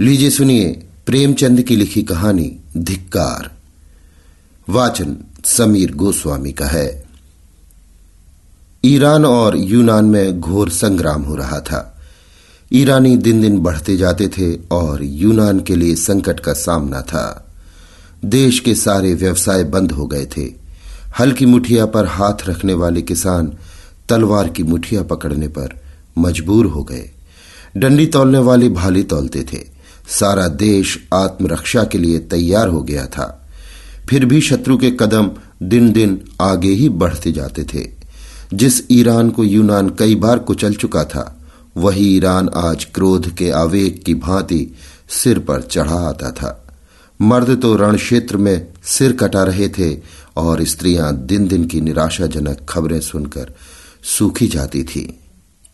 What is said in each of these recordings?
लीजिए सुनिए प्रेमचंद की लिखी कहानी धिक्कार। वाचन समीर गोस्वामी का है। ईरान और यूनान में घोर संग्राम हो रहा था। ईरानी दिन दिन बढ़ते जाते थे और यूनान के लिए संकट का सामना था। देश के सारे व्यवसाय बंद हो गए थे। हल्की मुठिया पर हाथ रखने वाले किसान तलवार की मुठिया पकड़ने पर मजबूर हो गए। डंडी तोलने वाले भाली तोलते थे। सारा देश आत्मरक्षा के लिए तैयार हो गया था। फिर भी शत्रु के कदम दिन दिन आगे ही बढ़ते जाते थे। जिस ईरान को यूनान कई बार कुचल चुका था, वही ईरान आज क्रोध के आवेग की भांति सिर पर चढ़ा आता था। मर्द तो रण क्षेत्र में सिर कटा रहे थे और स्त्रियाँ दिन दिन की निराशाजनक खबरें सुनकर सूखी जाती थी।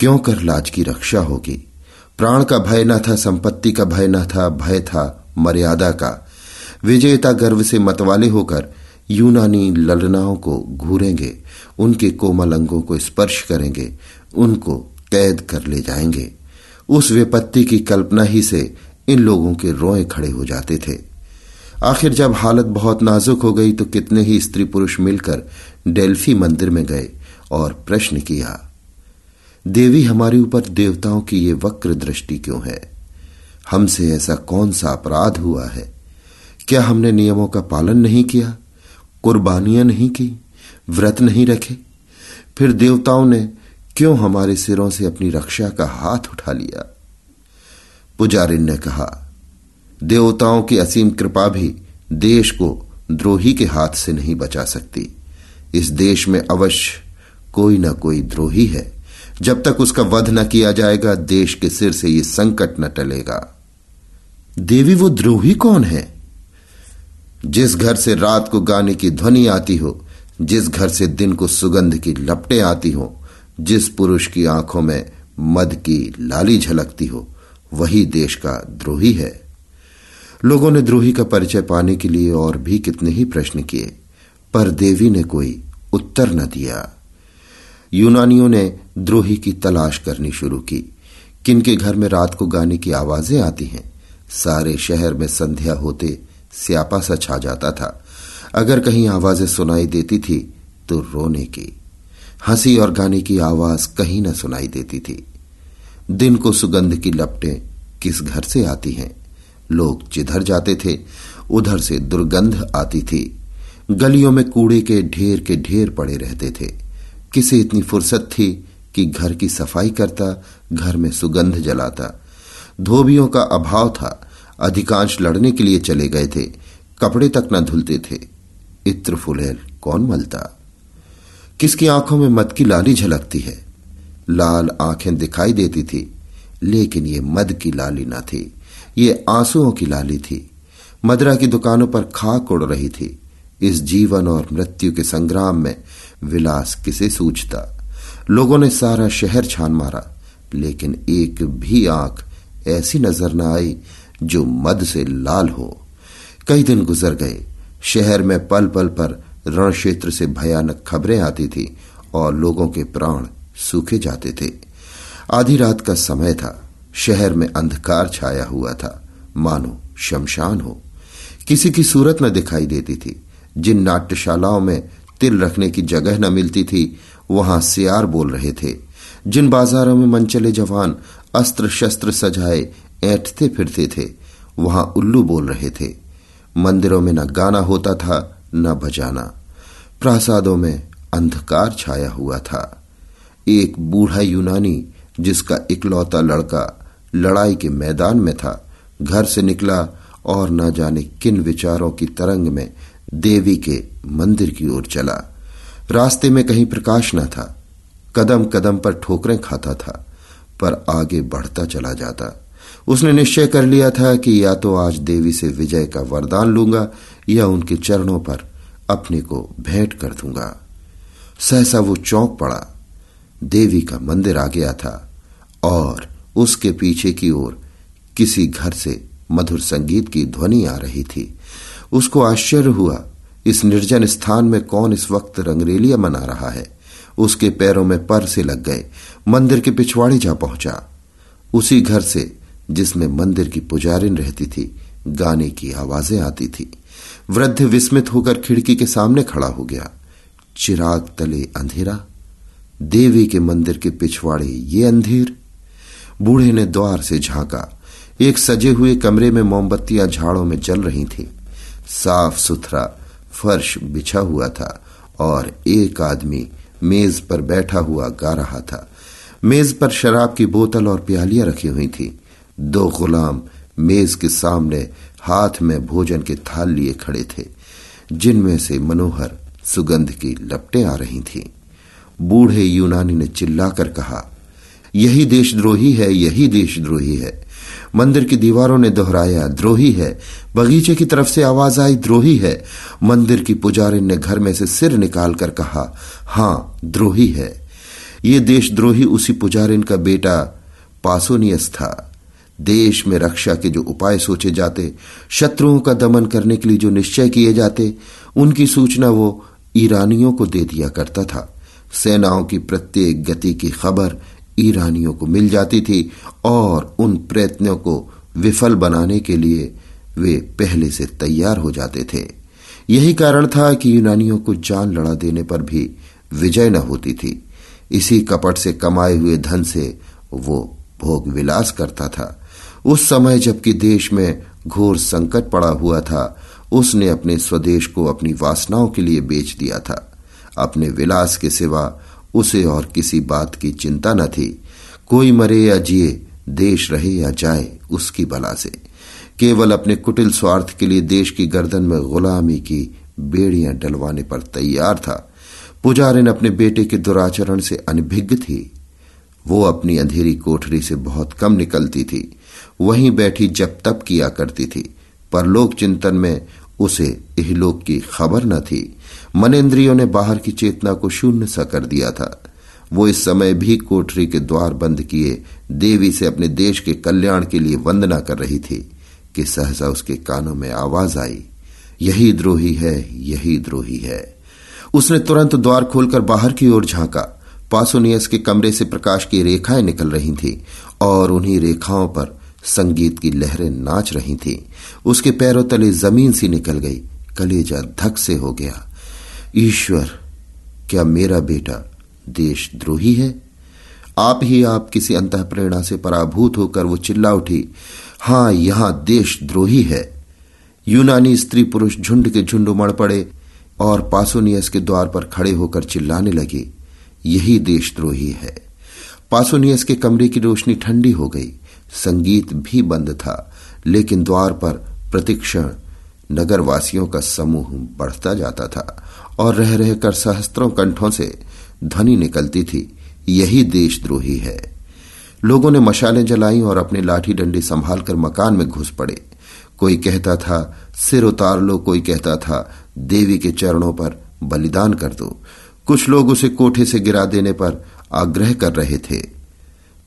क्यों कर लाज की रक्षा होगी? प्राण का भय न था, संपत्ति का भय न था, भय था, मर्यादा का। विजेता गर्व से मतवाले होकर यूनानी ललनाओं को घूरेंगे, उनके कोमल अंगों को स्पर्श करेंगे, उनको कैद कर ले जाएँगे। उस विपत्ति की कल्पना ही से इन लोगों के रोए खड़े हो जाते थे। आखिर जब हालत बहुत नाजुक हो गई तो कितने ही स्त्री पुरुष मिलकर डेल्फी मंदिर में गए और प्रश्न किया देवी हमारे ऊपर देवताओं की ये वक्र दृष्टि क्यों है? हमसे ऐसा कौन सा अपराध हुआ है? क्या हमने नियमों का पालन नहीं किया? कुर्बानियाँ नहीं की? व्रत नहीं रखे? फिर देवताओं ने क्यों हमारे सिरों से अपनी रक्षा का हाथ उठा लिया? पुजारिन ने कहा, देवताओं की असीम कृपा भी देश को द्रोही के हाथ से नहीं बचा सकती। इस देश में अवश्य कोई न कोई द्रोही है। जब तक उसका वध न किया जाएगा, देश के सिर से यह संकट न टलेगा। देवी वो द्रोही कौन है? जिस घर से रात को गाने की ध्वनि आती हो, जिस घर से दिन को सुगंध की लपटे आती हो, जिस पुरुष की आँखों में मद की लाली झलकती हो, वही देश का द्रोही है। लोगों ने द्रोही का परिचय पाने के लिए और भी कितने ही प्रश्न किए, पर देवी ने कोई उत्तर न दिया। यूनानियों ने द्रोही की तलाश करनी शुरू की। किनके घर में रात को गाने की आवाज़ें आती हैं, सारे शहर में संध्या होते स्यापा सा छा जाता था। अगर कहीं आवाज़ें सुनाई देती थी तो रोने की। हँसी और गाने की आवाज़ कहीं न सुनाई देती थी। दिन को सुगंध की लपटें किस घर से आती हैं? लोग जिधर जाते थे, उधर से दुर्गंध आती थी। गलियों में कूड़े के ढेर के ढेर पड़े रहते थे। किसे इतनी फुर्सत थी कि घर की सफ़ाई करता, घर में सुगंध जलाता। धोबियों का अभाव था। अधिकांश लड़ने के लिए चले गए थे। कपड़े तक न धुलते थे। इत्र फुलेल कौन मलता? किसकी आँखों में मद की लाली झलकती है? लाल आँखें दिखाई देती थी, लेकिन ये मद की लाली न थी। ये आंसुओं की लाली थी। मदरा की दुकानों पर खाक उड़ रही थी। इस जीवन और मृत्यु के संग्राम में विलास किसे सूझता? लोगों ने सारा शहर छान मारा, लेकिन एक भी आँख ऐसी नज़र न आई जो मद से लाल हो। कई दिन गुजर गए, शहर में पल पल पर रण क्षेत्र से भयानक खबरें आती थी और लोगों के प्राण सूखे जाते थे। आधी रात का समय था, शहर में अंधकार छाया हुआ था। मानो शमशान हो। किसी की सूरत न दिखाई देती थी, जिन नाट्यशालाओं में तिल रखने की जगह न मिलती थी, वहाँ सियार बोल रहे थे। जिन बाजारों में मनचले जवान अस्त्र शस्त्र सजाए, ऐठते फिरते थे, वहाँ उल्लू बोल रहे थे। मंदिरों में न गाना होता था, न बजाना। प्रासादों में अंधकार छाया हुआ था। एक बूढ़ा यूनानी, जिसका इकलौता लड़का लड़ाई के मैदान में था, घर से निकला और न जाने किन विचारों की तरंग में देवी के मंदिर की ओर चला। रास्ते में कहीं प्रकाश न था। कदम कदम पर ठोकरें खाता था, पर आगे बढ़ता चला जाता। उसने निश्चय कर लिया था कि या तो आज देवी से विजय का वरदान लूँगा, या उनके चरणों पर अपने को भेंट कर दूँगा। सहसा वो चौंक पड़ा। देवी का मंदिर आ गया था, और उसके पीछे की ओर किसी घर से मधुर संगीत की ध्वनि आ रही थी। उसको आश्चर्य हुआ, इस निर्जन स्थान में कौन इस वक्त रंगरेलिया मना रहा है? उसके पैरों में पर से लग गए, मंदिर के पिछवाड़े जा पहुँचा। उसी घर से, जिसमें मंदिर की पुजारिन रहती थी, गाने की आवाज़ें आती थी। वृद्ध विस्मित होकर खिड़की के सामने खड़ा हो गया। चिराग तले अंधेरा। देवी के मंदिर के पिछवाड़े ये अंधेर। बूढ़े ने द्वार से झांका। एक सजे हुए कमरे में मोमबत्तियाँ झाड़ों में जल रही थी। साफ़ सुथरा फर्श बिछा हुआ था और एक आदमी मेज पर बैठा हुआ गा रहा था। मेज पर शराब की बोतल और प्यालियाँ रखी हुई थी। दो गुलाम मेज के सामने हाथ में भोजन के थाल लिए खड़े थे, जिनमें से मनोहर सुगंध की लपटें आ रही थीं। बूढ़े यूनानी ने चिल्लाकर कहा, यही देशद्रोही है, यही देशद्रोही है। मंदिर की दीवारों ने दोहराया, द्रोही है। बगीचे की तरफ़ से आवाज़ आई, द्रोही है। मंदिर की पुजारिन ने घर में से सिर निकालकर कहा, हाँ, द्रोही है। ये देशद्रोही उसी पुजारिन का बेटा पासोनियस था। देश में रक्षा के जो उपाय सोचे जाते, शत्रुओं का दमन करने के लिए जो निश्चय किए जाते, उनकी सूचना वो ईरानियों को दे दिया करता था। सेनाओं की प्रत्येक गति की खबर ईरानियों को मिल जाती थी और उन प्रयत्नों को विफल बनाने के लिए वे पहले से तैयार हो जाते थे। यही कारण था कि यूनानियों को जान लड़ा देने पर भी विजय न होती थी। इसी कपट से कमाए हुए धन से वो भोग विलास करता था। उस समय जबकि देश में घोर संकट पड़ा हुआ था, उसने अपने स्वदेश को अपनी वासनाओं के लिए बेच दिया था। अपने विलास के सिवा उसे और किसी बात की चिंता न थी। कोई मरे या जिए, देश रहे या जाए, उसकी बला से। केवल अपने कुटिल स्वार्थ के लिए देश की गर्दन में गुलामी की बेड़ियाँ डलवाने पर तैयार था। पुजारिन अपने बेटे के दुराचरण से अनभिज्ञ थी। वो अपनी अंधेरी कोठरी से बहुत कम निकलती थी। वहीं बैठी जब तप किया करती थी। परलोक चिंतन में उसे इहलोक की खबर न थी। मनेन्द्रियों ने बाहर की चेतना को शून्य सा कर दिया था। वो इस समय भी कोठरी के द्वार बंद किए, देवी से अपने देश के कल्याण के लिए वंदना कर रही थी कि सहसा उसके कानों में आवाज़ आई, यही द्रोही है, यही द्रोही है। उसने तुरंत द्वार खोलकर बाहर की ओर झांका। पासोनियस के कमरे से प्रकाश की रेखाएँ निकल रही थीं और उन्हीं रेखाओं पर संगीत की लहरें नाच रही थीं। उसके पैरों तले ज़मीन सी निकल गई, कलेजा धक से हो गया। ईश्वर, क्या मेरा बेटा देशद्रोही है? आप ही आप किसी अंत प्रेरणा से पराभूत होकर वो चिल्ला उठी, हाँ, यहाँ देशद्रोही है। यूनानी स्त्री पुरुष झुंड के झुंड उमड़ पड़े और पासोनियस के द्वार पर खड़े होकर चिल्लाने लगे, यही देशद्रोही है। पासोनियस के कमरे की रोशनी ठंडी हो गई, संगीत भी बंद था, लेकिन द्वार पर प्रतिक्षण नगरवासियों का समूह बढ़ता जाता था और रह रहकर सहस्त्रों कंठों से ध्वनि निकलती थी। यही देशद्रोही है। लोगों ने मशालें जलाई और अपने लाठी डंडी संभालकर मकान में घुस पड़े। कोई कहता था, सिर उतार लो। कोई कहता था, देवी के चरणों पर बलिदान कर दो। कुछ लोग उसे कोठे से गिरा देने पर आग्रह कर रहे थे।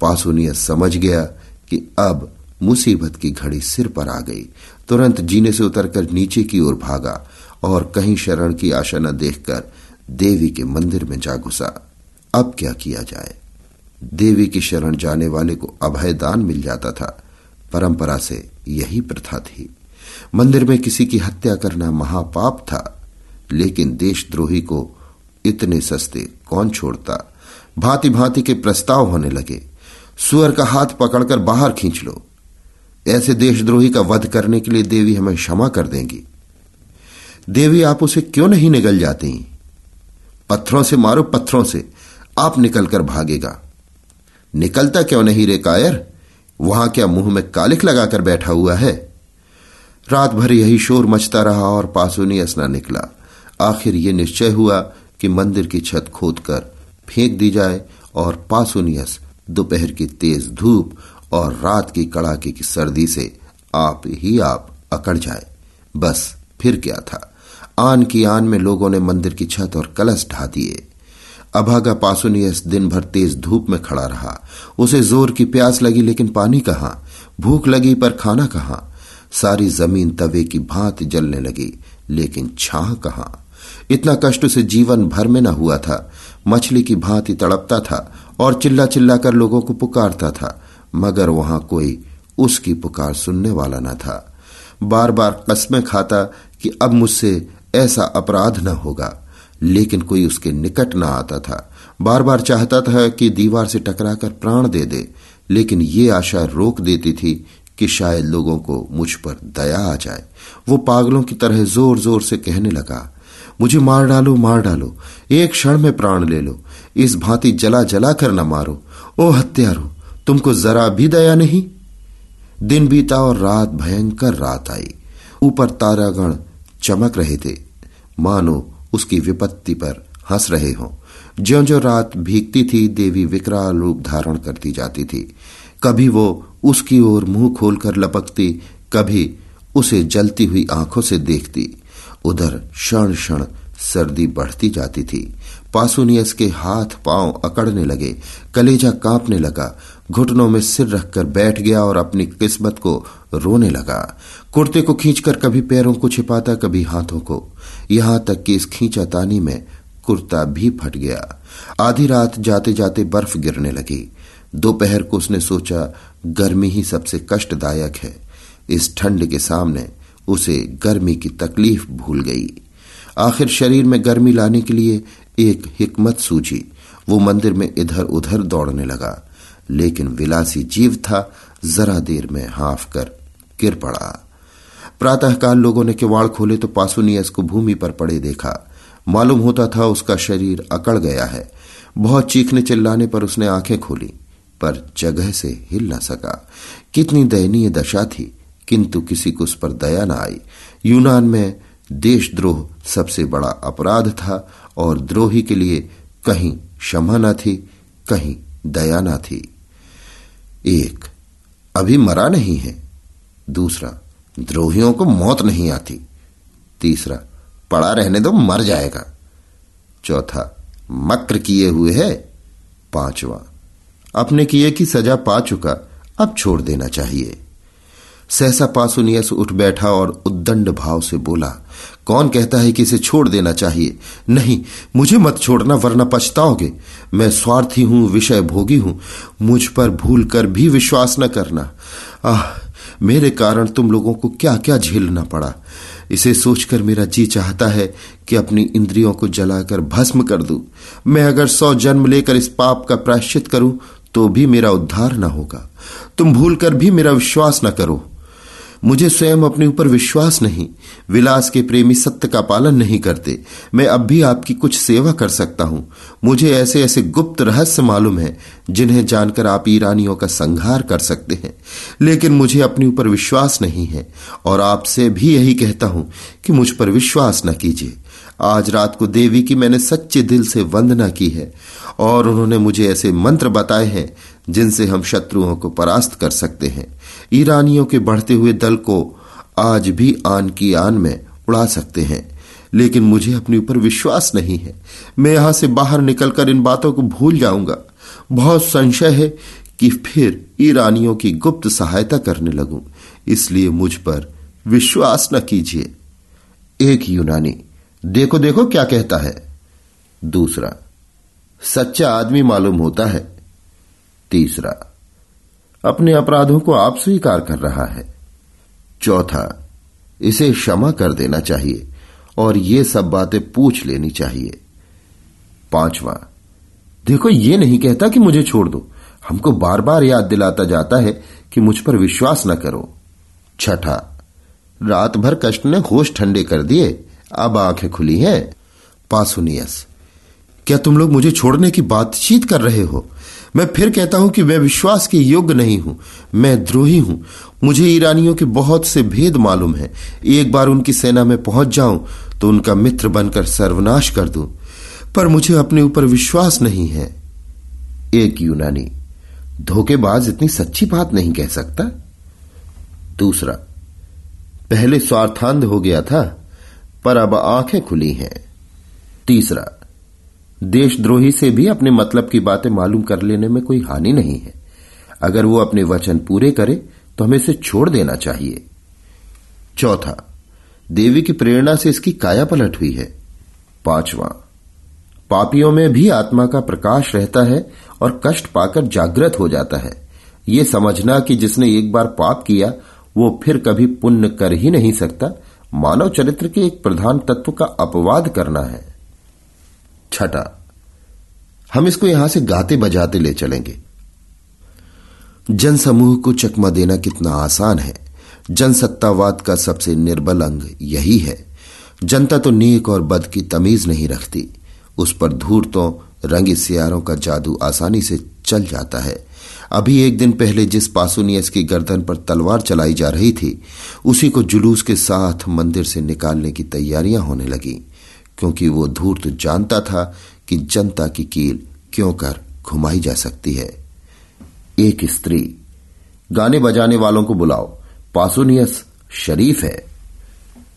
पासुनिया समझ गया कि अब मुसीबत की घड़ी सिर पर आ गई। तुरंत जीने से उतरकर नीचे की ओर भागा। और कहीं शरण की आशा न देखकर देवी के मंदिर में जा घुसा। अब क्या किया जाए? देवी की शरण जाने वाले को अभय दान मिल जाता था। परंपरा से यही प्रथा थी। मंदिर में किसी की हत्या करना महापाप था, लेकिन देशद्रोही को इतने सस्ते कौन छोड़ता? भांति भांति के प्रस्ताव होने लगे। सुअर का हाथ पकड़कर बाहर खींच लो। ऐसे देशद्रोही का वध करने के लिए देवी हमें क्षमा कर देंगी। देवी आप उसे क्यों नहीं निकल जाती? पत्थरों से मारो पत्थरों से, आप निकलकर भागेगा। निकलता क्यों नहीं रे कायर? वहाँ क्या मुँह में कालिक लगाकर बैठा हुआ है? रात भर यही शोर मचता रहा और पासोनी असना निकला। आखिर ये निश्चय हुआ कि मंदिर की छत खोदकर फेंक दी जाए और पासोनियस दोपहर की तेज धूप और रात की कड़ाके की सर्दी से आप ही आप अकड़ जाए। बस फिर क्या था? आन की आन में लोगों ने मंदिर की छत और कलश ढा दिए। अभागा पासुनियस दिन भर तेज धूप में खड़ा रहा। उसे ज़ोर की प्यास लगी, लेकिन पानी कहाँ? भूख लगी पर खाना कहाँ? सारी ज़मीन तवे की भांति जलने लगी, लेकिन छाह कहाँ? इतना कष्ट से जीवन भर में न हुआ था। मछली की भांति तड़पता था और चिल्ला चिल्ला कर लोगों को पुकारता था, मगर वहाँ कोई उसकी पुकार सुनने वाला न था। बार बार कस्में खाता कि अब मुझसे ऐसा अपराध न होगा। लेकिन कोई उसके निकट न आता था। बार बार चाहता था कि दीवार से टकराकर प्राण दे दे, लेकिन ये आशा रोक देती थी कि शायद लोगों को मुझ पर दया आ जाए। वो पागलों की तरह ज़ोर ज़ोर से कहने लगा, मुझे मार डालो मार डालो, एक क्षण में प्राण ले लो, इस भांति जला जला कर न मारो। ओ हत्यारो, तुमको जरा भी दया नहीं? दिन बीता और रात भयंकर रात आई। ऊपर तारागण चमक रहे थे। मानो उसकी विपत्ति पर हंस रहे हों। ज्यो ज्यो रात भीगती थी, देवी विकराल रूप धारण करती जाती थी। कभी वो उसकी ओर मुँह खोलकर लपकती, कभी उसे जलती हुई आँखों से देखती। उधर क्षण क्षण सर्दी बढ़ती जाती थी। पासुनियस के हाथ पाँव अकड़ने लगे, कलेजा कांपने लगा, घुटनों में सिर रखकर बैठ गया और अपनी किस्मत को रोने लगा। कुर्ते को खींचकर कभी पैरों को छिपाता, कभी हाथों को। यहाँ तक कि इस खींचातानी में कुर्ता भी फट गया। आधी रात जाते जाते बर्फ़ गिरने लगी। दोपहर को उसने सोचा, गर्मी ही सबसे कष्टदायक है। इस ठंड के सामने उसे गर्मी की तकलीफ़ भूल गई। आखिर शरीर में गर्मी लाने के लिए एक हिकमत सूझी। वो मंदिर में इधर उधर दौड़ने लगा। लेकिन विलासी जीव था, जरा देर में हाफ़ कर गिर पड़ा। प्रातःकाल लोगों ने किवाड़ खोले तो पासुनियस को भूमि पर पड़े देखा। मालूम होता था उसका शरीर अकड़ गया है। बहुत चीखने चिल्लाने पर उसने आँखें खोली, पर जगह से हिल न सका। कितनी दयनीय दशा थी, किंतु किसी को उस पर दया न आई। यूनान में देशद्रोह सबसे बड़ा अपराध था और द्रोही के लिए कहीं क्षमा न थी, कहीं दया न थी। एक, अभी मरा नहीं है। दूसरा, द्रोहियों को मौत नहीं आती। तीसरा, पड़ा रहने दो, मर जाएगा। चौथा, मक्र किए हुए है। पांचवा, अपने किए की सजा पा चुका, अब छोड़ देना चाहिए। सहसा पासुनियस उठ बैठा और उद्दंड भाव से बोला कौन कहता है कि इसे छोड़ देना चाहिए? नहीं, मुझे मत छोड़ना, वरना पछताओगे। मैं स्वार्थी हूँ विषय भोगी हूँ। मुझ पर भूल कर भी विश्वास न करना। आह, मेरे कारण तुम लोगों को क्या क्या झेलना पड़ा। इसे सोचकर मेरा जी चाहता है कि अपनी इंद्रियों को जलाकर भस्म कर दूँ। मैं अगर सौ जन्म लेकर इस पाप का प्रायश्चित करूँ तो भी मेरा उद्धार न होगा। तुम भूल कर भी मेरा विश्वास न करो। मुझे स्वयं अपने ऊपर विश्वास नहीं, विलास के प्रेमी सत्य का पालन नहीं करते। मैं अब भी आपकी कुछ सेवा कर सकता हूँ। मुझे ऐसे ऐसे गुप्त रहस्य मालूम है, जिन्हें जानकर आप ईरानियों का संहार कर सकते हैं। लेकिन मुझे अपने ऊपर विश्वास नहीं है, और आपसे भी यही कहता हूँ कि मुझ पर विश्वास न कीजिए। आज रात को देवी की मैंने सच्चे दिल से वंदना की है, और उन्होंने मुझे ऐसे मंत्र बताए हैं जिनसे हम शत्रुओं को परास्त कर सकते हैं। ईरानियों के बढ़ते हुए दल को आज भी आन की आन में उड़ा सकते हैं। लेकिन मुझे अपने ऊपर विश्वास नहीं है। मैं यहाँ से बाहर निकलकर इन बातों को भूल जाऊँगा। बहुत संशय है कि फिर ईरानियों की गुप्त सहायता करने लगूं। इसलिए मुझ पर विश्वास न कीजिए। एक यूनानी, देखो देखो क्या कहता है। दूसरा, सच्चा आदमी मालूम होता है तीसरा, अपने अपराधों को आप स्वीकार कर रहा है। चौथा, इसे क्षमा कर देना चाहिए और ये सब बातें पूछ लेनी चाहिए। पांचवा, देखो ये नहीं कहता कि मुझे छोड़ दो। हमको बार बार याद दिलाता जाता है कि मुझ पर विश्वास न करो। छठा, रात भर कष्ट ने होश ठंडे कर दिए, अब आँखें खुली हैं। पासुनियस, क्या तुम लोग मुझे छोड़ने की बातचीत कर रहे हो? मैं फिर कहता हूँ कि मैं विश्वास के योग्य नहीं हूँ, मैं द्रोही हूँ। मुझे ईरानियों के बहुत से भेद मालूम है। एक बार उनकी सेना में पहुँच जाऊँ तो उनका मित्र बनकर सर्वनाश कर दूँ। पर मुझे अपने ऊपर विश्वास नहीं है। एक यूनानी, धोखेबाज इतनी सच्ची बात नहीं कह सकता। दूसरा, पहले स्वार्थांध हो गया था, पर अब आँखें खुली हैं। तीसरा देशद्रोही से भी अपने मतलब की बातें मालूम कर लेने में कोई हानि नहीं है। अगर वो अपने वचन पूरे करे तो हमें इसे छोड़ देना चाहिए। चौथा, देवी की प्रेरणा से इसकी काया पलट हुई है। पांचवा, पापियों में भी आत्मा का प्रकाश रहता है और कष्ट पाकर जागृत हो जाता है। ये समझना कि जिसने एक बार पाप किया, वो फिर कभी पुण्य कर ही नहीं सकता। मानव चरित्र के एक प्रधान तत्व का अपवाद करना है। छठा हम इसको यहाँ से गाते बजाते ले चलेंगे। जनसमूह को चकमा देना कितना आसान है। जनसत्तावाद का सबसे निर्बल अंग यही है। जनता तो नेक और बद की तमीज नहीं रखती। उस पर धूर्तों रंगी सियारों का जादू आसानी से चल जाता है। अभी एक दिन पहले जिस पासुनियस की गर्दन पर तलवार चलाई जा रही थी, उसी को जुलूस के साथ मंदिर से निकालने की तैयारियाँ होने लगी। क्योंकि वो धूर्त जानता था कि जनता की कील क्यों कर घुमाई जा सकती है। एक स्त्री, गाने बजाने वालों को बुलाओ। पासुनियस शरीफ है।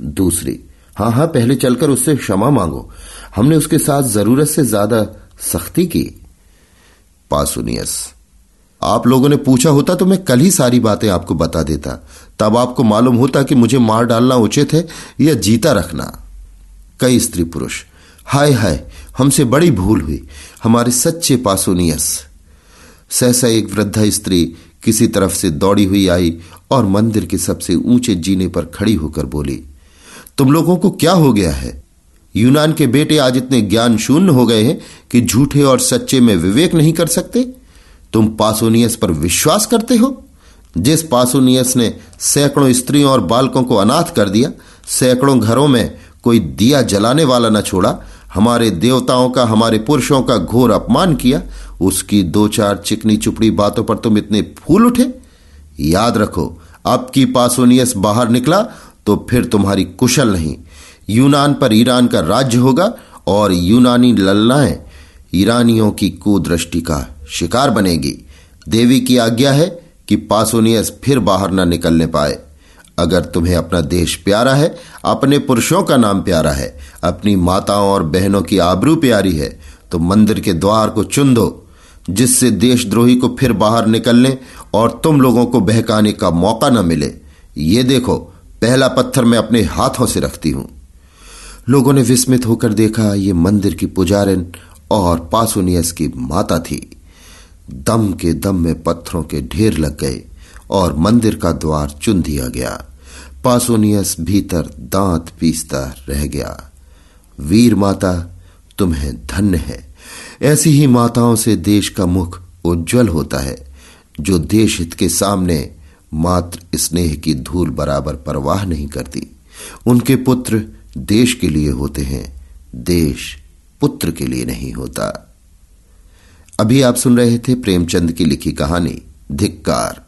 दूसरी, हाँ हाँ, पहले चलकर उससे क्षमा मांगो। हमने उसके साथ ज़रूरत से ज़्यादा सख्ती की। पासुनियस, आप लोगों ने पूछा होता तो मैं कल ही सारी बातें आपको बता देता। तब आपको मालूम होता कि मुझे मार डालना उचित है या जीता रखना। कई स्त्री पुरुष। हाय हाय, हमसे बड़ी भूल हुई, हमारे सच्चे पासोनियस। सहसा एक वृद्धा स्त्री किसी तरफ़ से दौड़ी हुई आई और मंदिर के सबसे ऊँचे जीने पर खड़ी होकर बोली, तुम लोगों को क्या हो गया है? यूनान के बेटे आज इतने ज्ञान शून्य हो गए हैं कि झूठे और सच्चे में विवेक नहीं कर सकते। तुम पासोनियस पर विश्वास करते हो? जिस पासोनियस ने सैकड़ों स्त्रियों और बालकों को अनाथ कर दिया, सैकड़ों घरों में कोई दिया जलाने वाला न छोड़ा। हमारे देवताओं का, हमारे पुरुषों का घोर अपमान किया। उसकी दो चार चिकनी चुपड़ी बातों पर तुम इतने फूल उठे। याद रखो, अब की पासोनियस बाहर निकला तो फिर तुम्हारी कुशल नहीं। यूनान पर ईरान का राज्य होगा और यूनानी ललनाएँ ईरानियों की कुदृष्टि का शिकार बनेगी। देवी की आज्ञा है कि पासोनियस फिर बाहर न निकलने पाए। अगर तुम्हें अपना देश प्यारा है, अपने पुरुषों का नाम प्यारा है, अपनी माताओं और बहनों की आबरू प्यारी है तो मंदिर के द्वार को चुन दो, जिससे देशद्रोही को फिर बाहर निकलने और तुम लोगों को बहकाने का मौका न मिले। ये देखो, पहला पत्थर मैं अपने हाथों से रखती हूँ। लोगों ने विस्मित होकर देखा, ये मंदिर की पुजारिन और पासोनियस की माता थी। दम के दम में पत्थरों के ढेर लग गए। और मंदिर का द्वार चुन दिया गया। पासोनियस भीतर दांत पीसता रह गया। वीर माता, तुम्हें धन्य है। ऐसी ही माताओं से देश का मुख उज्जवल होता है, जो देश हित के सामने मात्र स्नेह की धूल बराबर परवाह नहीं करती। उनके पुत्र देश के लिए होते हैं, देश पुत्र के लिए नहीं होता। अभी आप सुन रहे थे प्रेमचंद की लिखी कहानी, धिक्कार।